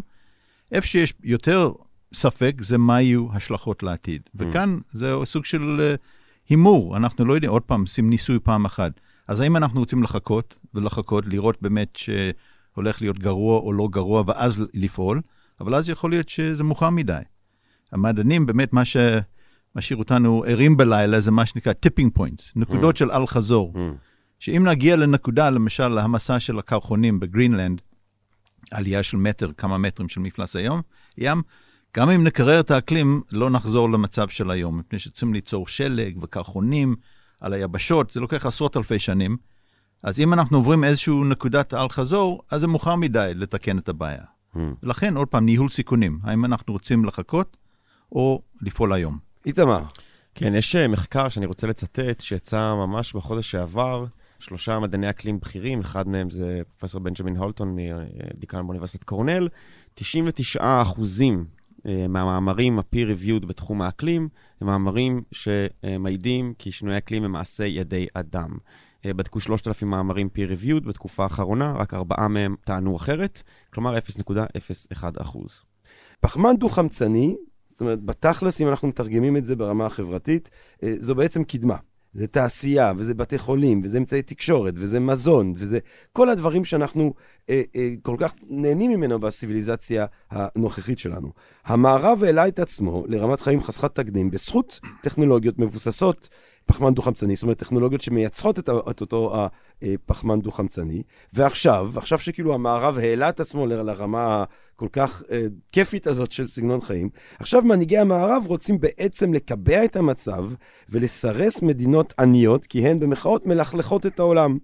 איפה שיש יותר ספק זה מה יהיו השלכות לעתיד. וכאן זה סוג של אה, הימור, אנחנו לא יודעים, עוד פעם, עושים ניסוי פעם אחת. אז האם אנחנו רוצים לחכות ולחכות, לראות באמת שהולך להיות גרוע או לא גרוע, ואז לפעול, אבל אז יכול להיות שזה מאוחר מדי. המדענים, באמת, מה שמשאיר אותנו ערים בלילה זה מה שנקרא tipping points, נקודות של אל-חזור. Mm. שאם נגיע לנקודה, למשל, המסע של הקרחונים בגרינלנד, עלייה של מטר, כמה מטרים של מפלס היום, ים, גם אם נקרר את האקלים, לא נחזור למצב של היום, מפני שצריכים ליצור שלג וקרחונים על היבשות, זה לוקח עשרות אלפי שנים. אז אם אנחנו עוברים איזושהי נקודת אל-חזור, אז זה מאוחר מדי לתקן את הבעיה. Mm. ולכן, עוד פעם, ניהול סיכונים. האם אנחנו רוצים לחכות או לפעול היום? איתמר, כן, יש אה, מחקר שאני רוצה לצטט, שיצא ממש בחודש שעבר, שלושה מדעני אקלים בכירים, אחד מהם זה פרופסור בנג'מין הולטון, דיקן באוניברסיטת קורנל. 99 אחוזים אה, מהמאמרים ה-peer-reviewed בתחום האקלים, הם מאמרים שמעידים כי שינוי האקלים הם מעשה ידי אדם. אה, בדקו 3,000 מאמרים peer-reviewed בתקופה האחרונה, רק ארבעה מהם טענו אחרת, כלומר 0.01 אחוז. פחמן דו-חמצני, זאת אומרת, בתכלס, אם אנחנו מתרגמים את זה ברמה החברתית, אה, זו בעצם קדמה. זה תעשייה, וזה בתי חולים, וזה אמצעי תקשורת, וזה מזון, וזה כל הדברים שאנחנו אה, אה, כל כך נהנים ממנו בסיביליזציה הנוכחית שלנו. המערב העלה את עצמו לרמת חיים חסרת תקדים בזכות טכנולוגיות מבוססות פחמן דו-חמצני, זאת אומרת, טכנולוגיות שמייצרות את, את אותו הפחמן דו-חמצני, ועכשיו, עכשיו שכאילו המערב העלה את עצמו לרמה הכל כך אה, כיפית הזאת של סגנון חיים, עכשיו מנהיגי המערב רוצים בעצם לקבע את המצב ולסרס מדינות עניות, כי הן במחאות מלכלכות את העולם.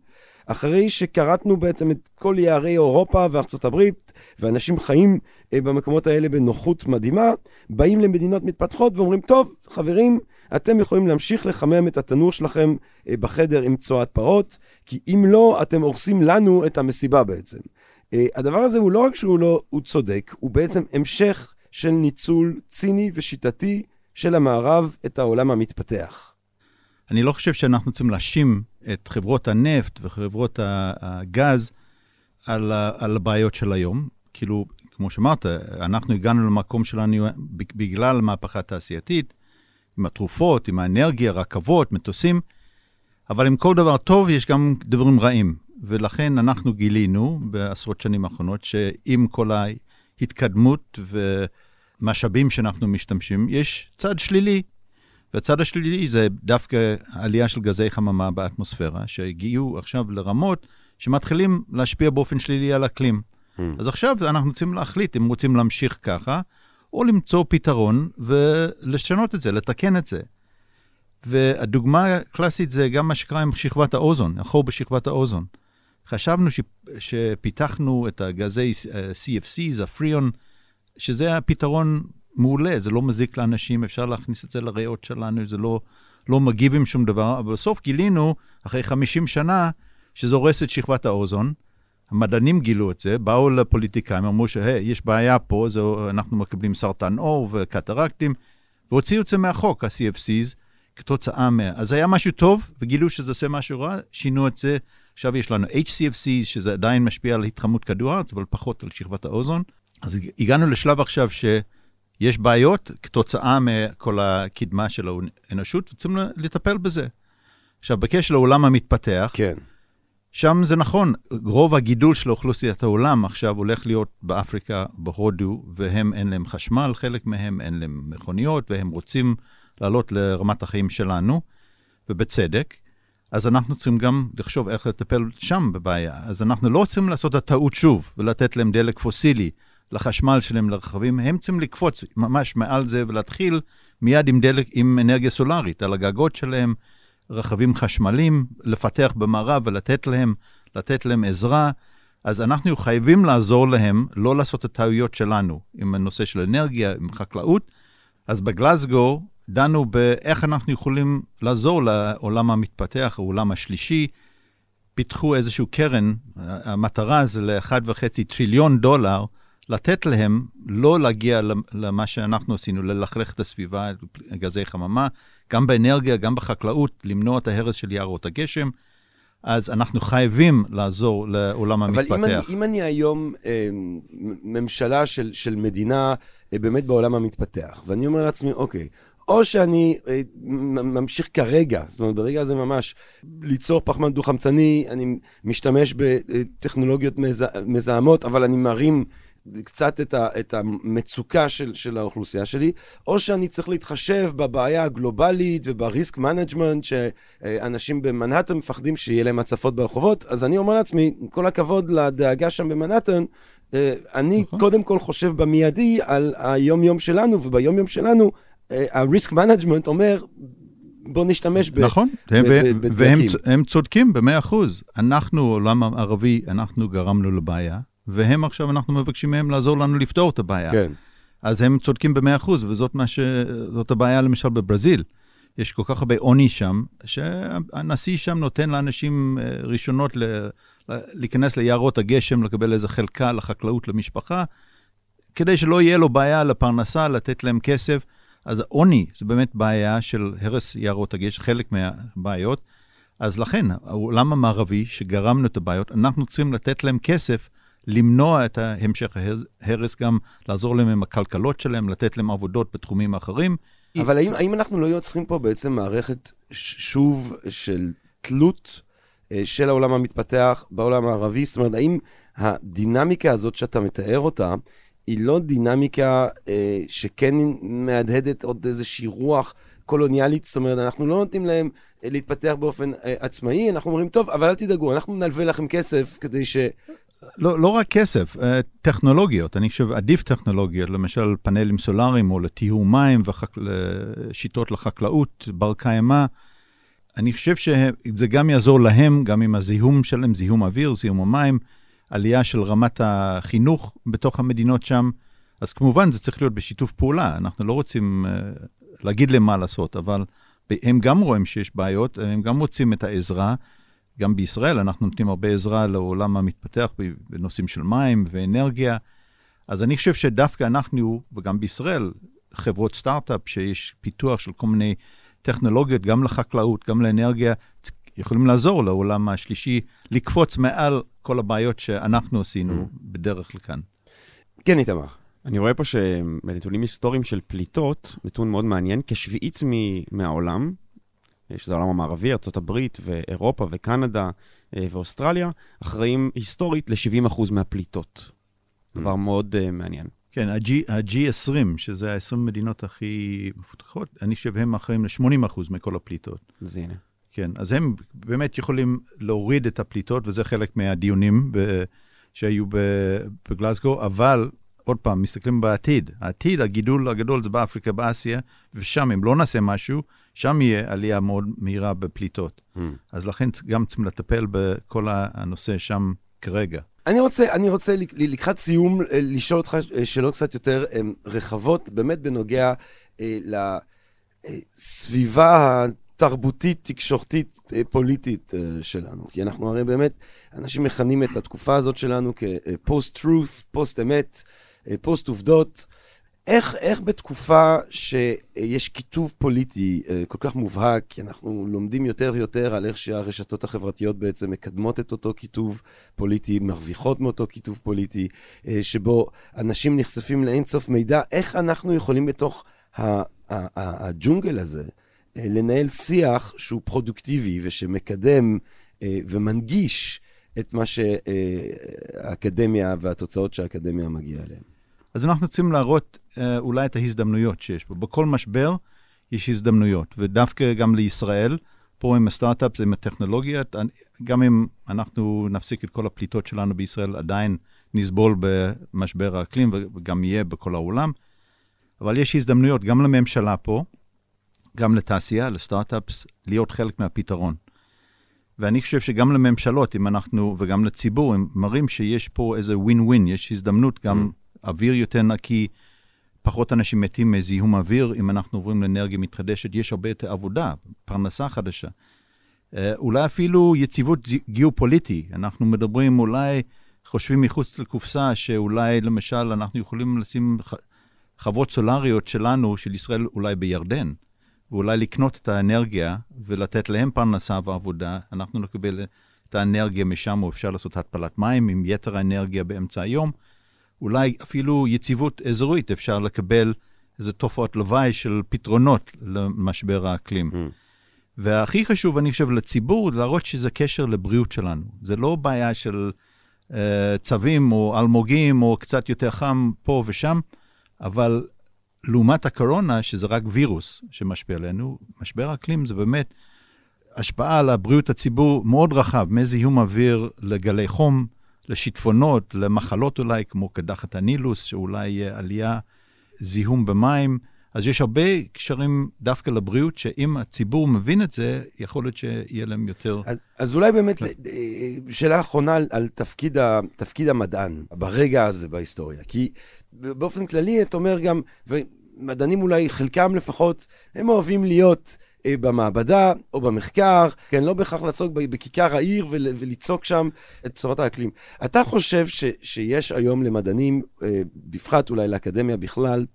אחרי שכרתנו בעצם את כל יערי אירופה וארצות הברית, ואנשים חיים אה, במקומות האלה בנוחות מדהימה, באים למדינות מתפתחות ואומרים, טוב, חברים, אתם יכולים להמשיך לחמם את התנור שלכם אה, בחדר עם צואת פרות, כי אם לא, אתם הורסים לנו את המסיבה בעצם. אה, הדבר הזה הוא לא רק שהוא לא, הוא צודק, הוא בעצם המשך של ניצול ציני ושיטתי של המערב את העולם המתפתח. אני לא חושב שאנחנו צריכים להאשים את חברות הנפט וחברות הגז על, על הבעיות של היום. כאילו, כמו שאמרת, אנחנו הגענו למקום שלנו בגלל המהפכה התעשייתית, עם התרופות, עם האנרגיה, רכבות, מטוסים, אבל עם כל דבר טוב יש גם דברים רעים. ולכן אנחנו גילינו בעשרות שנים האחרונות שעם כל ההתקדמות ומשאבים שאנחנו משתמשים, יש צד שלילי. והצד השלילי זה דווקא עלייה של גזי חממה באטמוספירה, שהגיעו עכשיו לרמות שמתחילים להשפיע באופן שלילי על אקלים. Mm. אז עכשיו אנחנו צריכים להחליט אם רוצים להמשיך ככה, או למצוא פתרון ולשנות את זה, לתקן את זה. והדוגמה הקלאסית זה גם מה שקרה עם שכבת האוזון, החור בשכבת האוזון. חשבנו ש, שפיתחנו את הגזי אה, CFCs, הפריון, שזה הפתרון מעולה, זה לא מזיק לאנשים, אפשר להכניס את זה לריאות שלנו, זה לא, לא מגיב עם שום דבר, אבל בסוף גילינו, אחרי 50 שנה, שזה הורס את שכבת האוזון. המדענים גילו את זה, באו לפוליטיקאים, אמרו שיש בעיה פה, זה, אנחנו מקבלים סרטן עור וקטרקטים, והוציאו את זה מהחוק, ה-CFCs, כתוצאה מה... אז היה משהו טוב, וגילו שזה עושה משהו רע, שינו את זה. עכשיו יש לנו HCFCs, שזה עדיין משפיע על התחממות כדור הארץ, אבל פחות על שכבת האוזון. אז הגענו לשלב עכשיו שיש בעיות כתוצאה מכל הקדמה של האנושות, וצריכים לטפל בזה. עכשיו, בקשר לעולם המתפתח, כן. שם זה נכון, רוב הגידול של אוכלוסיית העולם עכשיו הולך להיות באפריקה, בהודו, והם אין להם חשמל, חלק מהם אין להם מכוניות, והם רוצים לעלות לרמת החיים שלנו, ובצדק. אז אנחנו צריכים גם לחשוב איך לטפל שם בבעיה. אז אנחנו לא רוצים לעשות את הטעות שוב ולתת להם דלק פוסילי לחשמל שלהם לרכבים, הם צריכים לקפוץ ממש מעל זה ולהתחיל מיד עם דלק, עם אנרגיה סולארית על הגגות שלהם, רכבים חשמליים, לפתח במערב ולתת להם, לתת להם עזרה. אז אנחנו חייבים לעזור להם לא לעשות את הטעויות שלנו עם הנושא של אנרגיה, עם חקלאות. אז בגלסגו דנו באיך אנחנו יכולים לעזור לעולם המתפתח, העולם השלישי. פיתחו איזושהי קרן, המטרה זה ל-1.5 טריליון דולר, לתת להם לא להגיע למה שאנחנו עשינו, ללכלך את הסביבה, גזי חממה, גם באנרגיה, גם בחקלאות, למנוע את ההרס של יערות הגשם. אז אנחנו חייבים לעזור לעולם אבל המתפתח. אבל אם, אם אני היום אה, ממשלה של, של מדינה אה, באמת בעולם המתפתח, ואני אומר לעצמי, אוקיי, או שאני אה, ממשיך כרגע, זאת אומרת, ברגע הזה ממש ליצור פחמן דו-חמצני, אני משתמש בטכנולוגיות מזה, מזהמות, אבל אני מרים קצת את, ה, את המצוקה של, של האוכלוסייה שלי, או שאני צריך להתחשב בבעיה הגלובלית וב risk management, שאנשים במנהטן מפחדים שיהיה להם הצפות ברחובות, אז אני אומר לעצמי, עם כל הכבוד לדאגה שם במנהטן, אה, אני נכון. קודם כל חושב במיידי על היום-יום שלנו, וביום-יום שלנו, ה-risk management אומר, בוא נשתמש ב... נכון, והם והם צודקים במאה אחוז. אנחנו, עולם הערבי, אנחנו גרמנו לבעיה, והם עכשיו, אנחנו מבקשים מהם לעזור לנו לפתור את הבעיה. כן. אז הם צודקים במאה אחוז, וזאת ש... הבעיה למשל בברזיל. יש כל כך הרבה עוני שם, שהנשיא שם נותן לאנשים אה, ראשונות ל... להיכנס ליערות הגשם, לקבל איזה חלקה לחקלאות למשפחה, כדי שלא יהיה לו בעיה לפרנסה, לתת להם כסף. אז עוני זה באמת בעיה של הרס יערות הגשם, חלק מהבעיות. אז לכן, העולם המערבי, שגרמנו את הבעיות, אנחנו צריכים לתת להם כסף למנוע את המשך ההרס, גם לעזור להם עם הכלכלות שלהם, לתת להם עבודות בתחומים אחרים. אבל האם, האם אנחנו לא יוצרים פה בעצם מערכת שוב של תלות אה, של העולם המתפתח בעולם הערבי? זאת אומרת, האם הדינמיקה הזאת שאתה מתאר אותה, היא לא דינמיקה אה, שכן מהדהדת עוד איזושהי רוח קולוניאלית, זאת אומרת, אנחנו לא נותנים להם אה, להתפתח באופן אה, עצמאי, אנחנו אומרים, טוב, אבל אל תדאגו, אנחנו נלווה לכם כסף כדי ש... לא, לא רק כסף, אה, טכנולוגיות. אני חושב, עדיף טכנולוגיות, למשל פאנלים סולאריים או לטיהור מים ושיטות לחקלאות בר קיימא. אני חושב שזה גם יעזור להם, גם עם הזיהום שלהם, זיהום אוויר, זיהום המים. עלייה של רמת החינוך בתוך המדינות שם. אז כמובן, זה צריך להיות בשיתוף פעולה. אנחנו לא רוצים uh, להגיד להם מה לעשות, אבל הם גם רואים שיש בעיות, הם גם רוצים את העזרה. גם בישראל אנחנו נותנים הרבה עזרה לעולם המתפתח בנושאים של מים ואנרגיה. אז אני חושב שדווקא אנחנו, וגם בישראל, חברות סטארט-אפ, שיש פיתוח של כל מיני טכנולוגיות, גם לחקלאות, גם לאנרגיה, יכולים לעזור לעולם השלישי לקפוץ מעל כל הבעיות שאנחנו עשינו בדרך לכאן. כן, איתמר. אני רואה פה שבנתונים היסטוריים של פליטות, נתון מאוד מעניין, כשביעית מהעולם, שזה העולם המערבי, ארה"ב ואירופה וקנדה אה, ואוסטרליה, אחראים היסטורית ל-70% מהפליטות. דבר מאוד uh, מעניין. כן, ה-G- ה-G20, שזה ה-20 מדינות הכי מפותחות, אני חושב הם אחראים ל-80% מכל הפליטות. אז הנה. כן, אז הם באמת יכולים להוריד את הפליטות, וזה חלק מהדיונים ב- שהיו בגלסגו, אבל עוד פעם, מסתכלים בעתיד. העתיד, הגידול הגדול זה באפריקה, באסיה, ושם, אם לא נעשה משהו, שם יהיה עלייה מאוד מהירה בפליטות. אז לכן גם צריכים לטפל בכל הנושא שם כרגע. אני רוצה, אני רוצה לק- לקראת סיום אה, לשאול אותך אה, שאלות קצת יותר אה, רחבות, באמת בנוגע לסביבה התרבותית, תקשורתית, אה, פוליטית אה, שלנו. כי אנחנו הרי באמת, אנשים מכנים את התקופה הזאת שלנו כ-post-truth, פוסט-אמת, פוסט-עובדות. איך, איך בתקופה שיש קיטוב פוליטי אה, כל כך מובהק, כי אנחנו לומדים יותר ויותר על איך שהרשתות החברתיות בעצם מקדמות את אותו קיטוב פוליטי, מרוויחות מאותו קיטוב פוליטי, אה, שבו אנשים נחשפים לאינסוף מידע, איך אנחנו יכולים בתוך הג'ונגל הזה אה, לנהל שיח שהוא פרודוקטיבי ושמקדם אה, ומנגיש את מה שהאקדמיה והתוצאות שהאקדמיה מגיעה אליהן. אז אנחנו רוצים להראות אה, אולי את ההזדמנויות שיש פה. בכל משבר יש הזדמנויות, ודווקא גם לישראל, פה עם הסטארט-אפ, עם הטכנולוגיות, גם אם אנחנו נפסיק את כל הפליטות שלנו בישראל, עדיין נסבול במשבר האקלים וגם יהיה בכל העולם. אבל יש הזדמנויות גם לממשלה פה, גם לתעשייה, לסטארט-אפס, להיות חלק מהפתרון. ואני חושב שגם לממשלות, אם אנחנו, וגם לציבור, הם מראים שיש פה איזה ווין ווין, יש הזדמנות גם אוויר יותר נקי, פחות אנשים מתים מזיהום אוויר, אם אנחנו עוברים לאנרגיה מתחדשת, יש הרבה יותר עבודה, פרנסה חדשה. אה, אולי אפילו יציבות גיאופוליטי, אנחנו מדברים אולי, חושבים מחוץ לקופסה, שאולי למשל אנחנו יכולים לשים ח- חוות סולריות שלנו, של ישראל, אולי בירדן, ואולי לקנות את האנרגיה ולתת להם פרנסה ועבודה, אנחנו נקבל את האנרגיה משם, או אפשר לעשות התפלת מים עם יתר האנרגיה באמצע היום. אולי אפילו יציבות אזורית, אפשר לקבל איזה תופעות לוואי של פתרונות למשבר האקלים. Mm. והכי חשוב, אני חושב, לציבור, להראות שזה קשר לבריאות שלנו. זה לא בעיה של uh, צווים או אלמוגים או קצת יותר חם פה ושם, אבל לעומת הקורונה, שזה רק וירוס שמשפיע עלינו, משבר האקלים זה באמת השפעה על הבריאות הציבור מאוד רחב, מזיהום אוויר לגלי חום, לשיטפונות, למחלות אולי, כמו קדחת הנילוס, שאולי יהיה עלייה, זיהום במים. אז יש הרבה קשרים דווקא לבריאות, שאם הציבור מבין את זה, יכול להיות שיהיה להם יותר... אז, אז אולי באמת, אה, שאלה אחרונה על, על תפקיד, ה, תפקיד המדען ברגע הזה בהיסטוריה. כי באופן כללי, אתה אומר גם, ומדענים אולי, חלקם לפחות, הם אוהבים להיות אה, במעבדה או במחקר, כן, לא בהכרח לעסוק בכיכר העיר ול, ולצעוק שם את בשורת האקלים. אתה חושב ש, שיש היום למדענים, אה, בפרט אולי לאקדמיה בכלל,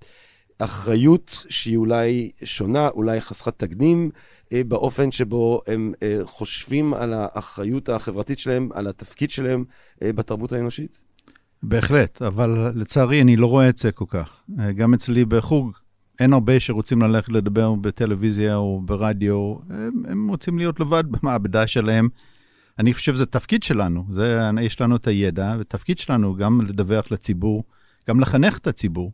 אחריות שהיא אולי שונה, אולי חסרת תקדים, אה, באופן שבו הם אה, חושבים על האחריות החברתית שלהם, על התפקיד שלהם אה, בתרבות האנושית? בהחלט, אבל לצערי אני לא רואה את זה כל כך. אה, גם אצלי בחוג אין הרבה שרוצים ללכת לדבר בטלוויזיה או ברדיו, הם, הם רוצים להיות לבד *laughs* במעבדה שלהם. אני חושב שזה תפקיד שלנו, זה, יש לנו את הידע, ותפקיד שלנו גם לדווח לציבור, גם לחנך את הציבור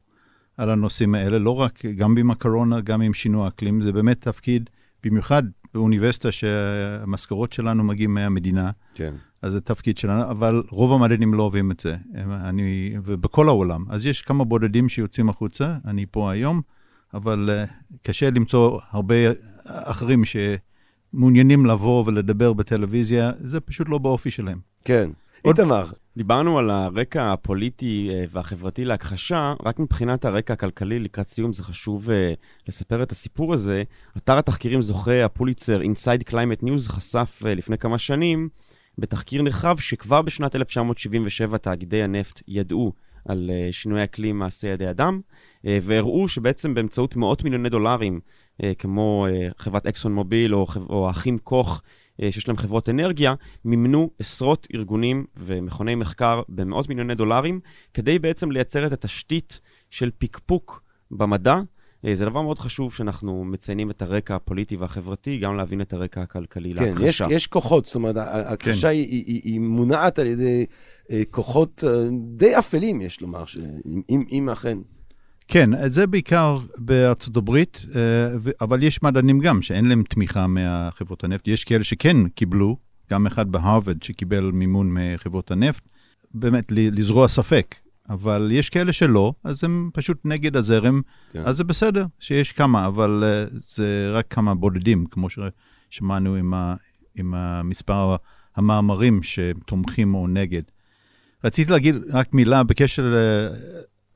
על הנושאים האלה, לא רק, גם עם הקורונה, גם עם שינוי האקלים, זה באמת תפקיד, במיוחד באוניברסיטה שהמשכורות שלנו מגיעים מהמדינה. כן. אז זה תפקיד שלנו, אבל רוב המדענים לא אוהבים את זה, אני, ובכל העולם. אז יש כמה בודדים שיוצאים החוצה, אני פה היום, אבל uh, קשה למצוא הרבה אחרים שמעוניינים לבוא ולדבר בטלוויזיה, זה פשוט לא באופי שלהם. כן. איתמר, דיברנו על הרקע הפוליטי אה, והחברתי להכחשה, רק מבחינת הרקע הכלכלי לקראת סיום זה חשוב אה, לספר את הסיפור הזה. אתר התחקירים זוכה הפוליצר Inside Climate News חשף אה, לפני כמה שנים בתחקיר נרחב שכבר בשנת 1977 תאגידי הנפט ידעו על אה, שינוי אקלים מעשה ידי אדם, אה, והראו שבעצם באמצעות מאות מיליוני דולרים, אה, כמו חברת אקסון מוביל או, או האחים קוך, שיש להם חברות אנרגיה, מימנו עשרות ארגונים ומכוני מחקר במאות מיליוני דולרים, כדי בעצם לייצר את התשתית של פקפוק במדע. אה, זה דבר מאוד חשוב שאנחנו מציינים את הרקע הפוליטי והחברתי, גם להבין את הרקע הכלכלי כן, יש, להכחשה. יש כוחות, זאת אומרת, ההכחשה היא, היא, היא, היא מונעת על ידי אה, כוחות אה, די אפלים, יש לומר, ש- אם- אם, אם אכן. כן, זה בעיקר בארצות הברית, אה, אבל יש מדענים גם שאין להם תמיכה מהחברות הנפט. יש כאלה שכן קיבלו, גם אחד בהרווארד שקיבל מימון מחברות הנפט, באמת לזרוע ספק. אבל יש כאלה שלא, אז הם פשוט נגד הזרם, כן. אז זה בסדר שיש כמה, אבל אה, זה רק כמה בודדים, כמו ששמענו עם, ה- עם המספר המאמרים שתומכים או נגד. רציתי להגיד רק מילה בקשר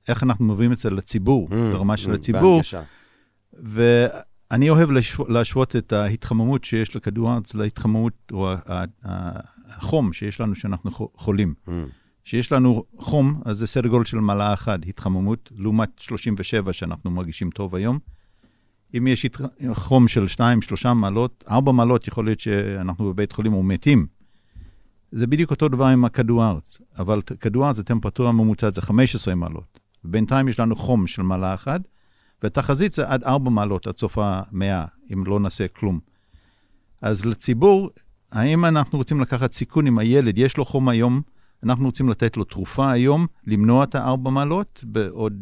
לאיך אנחנו מביאים את זה לציבור, ברמה של Mm, הציבור, בהנגשה. ואני אוהב לשו- להשוות את ההתחממות שיש לכדור הארץ להתחממות, או החום שיש לנו כשאנחנו חו- חולים. Mm. כשיש לנו חום, אז זה סדר גודל של מעלה אחת, התחממות, לעומת 37 שאנחנו מרגישים טוב היום. אם יש הת- חום של 2-3 מעלות, 4 מעלות, יכול להיות שאנחנו בבית חולים ומתים. זה בדיוק אותו דבר עם הכדור הארץ, אבל כדור הארץ, הטמפרטורה הממוצעת זה 15 מעלות. בינתיים יש לנו חום של מעלה אחת, והתחזית זה עד 4 מעלות עד סוף המאה, אם לא נעשה כלום. אז לציבור, האם אנחנו רוצים לקחת סיכון עם הילד, יש לו חום היום, אנחנו רוצים לתת לו תרופה היום, למנוע את הארבע מעלות בעוד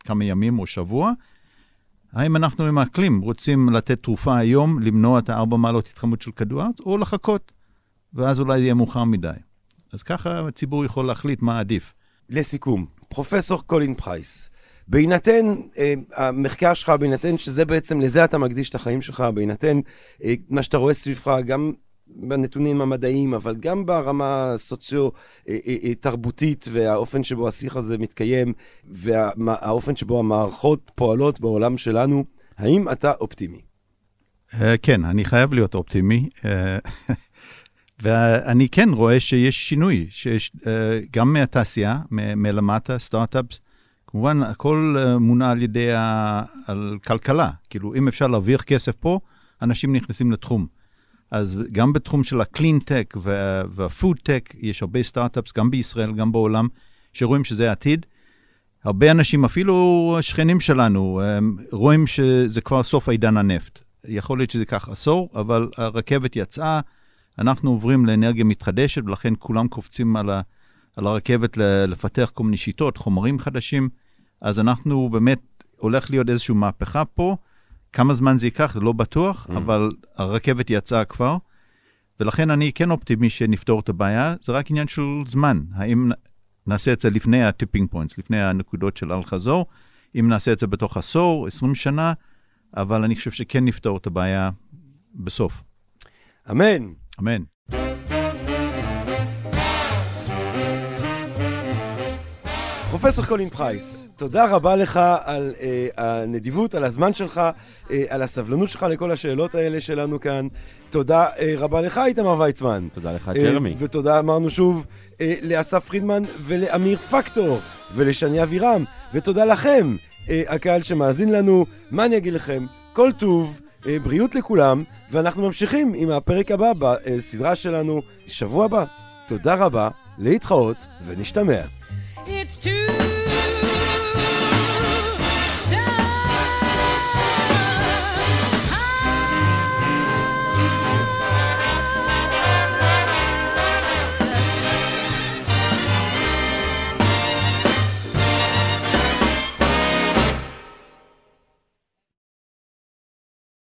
כמה ימים או שבוע. האם אנחנו עם האקלים רוצים לתת תרופה היום, למנוע את הארבע מעלות התחממות של כדור הארץ, או לחכות, ואז אולי יהיה מאוחר מדי. אז ככה הציבור יכול להחליט מה עדיף. לסיכום, פרופסור קולין פרייס, בהינתן אה, המחקר שלך, בהינתן שזה בעצם, לזה אתה מקדיש את החיים שלך, בהינתן אה, מה שאתה רואה סביבך, גם בנתונים המדעיים, אבל גם ברמה הסוציו-תרבותית והאופן שבו השיח הזה מתקיים, והאופן שבו המערכות פועלות בעולם שלנו, האם אתה אופטימי? אה, כן, אני חייב להיות אופטימי. *laughs* ואני כן רואה שיש שינוי, שיש אה, גם מהתעשייה, מלמטה, סטארט-אפס, כמובן, הכל אה, מונע על ידי ה... על כלכלה. כאילו, אם אפשר להרוויח כסף פה, אנשים נכנסים לתחום. אז גם בתחום של ה clean-tech וה food-tech, יש הרבה סטארט-אפס, גם בישראל, גם בעולם, שרואים שזה העתיד. הרבה אנשים, אפילו שכנים שלנו, רואים שזה כבר סוף עידן הנפט. יכול להיות שזה ייקח עשור, אבל הרכבת יצאה, אנחנו עוברים לאנרגיה מתחדשת, ולכן כולם קופצים על, ה, על הרכבת לפתח כל מיני שיטות, חומרים חדשים. אז אנחנו באמת, הולך להיות איזושהי מהפכה פה. כמה זמן זה ייקח, זה לא בטוח, mm. אבל הרכבת יצאה כבר, ולכן אני כן אופטימי שנפתור את הבעיה, זה רק עניין של זמן. האם נעשה את זה לפני ה tipping points, לפני הנקודות של אל-חזור, אם נעשה את זה בתוך עשור, 20 שנה, אבל אני חושב שכן נפתור את הבעיה בסוף. אמן. אמן. פרופסור קולין פרייס, תודה רבה לך על אה, הנדיבות, על הזמן שלך, אה, על הסבלנות שלך לכל השאלות האלה שלנו כאן. תודה אה, רבה לך, איתמר ויצמן. תודה לך, אה, ג'רמי. ותודה אמרנו שוב אה, לאסף פרידמן ולאמיר פקטור ולשני אבירם, ותודה לכם, אה, הקהל שמאזין לנו. מה אני אגיד לכם? כל טוב, אה, בריאות לכולם, ואנחנו ממשיכים עם הפרק הבא בסדרה שלנו שבוע הבא. תודה רבה, להתחאות ונשתמע. It's too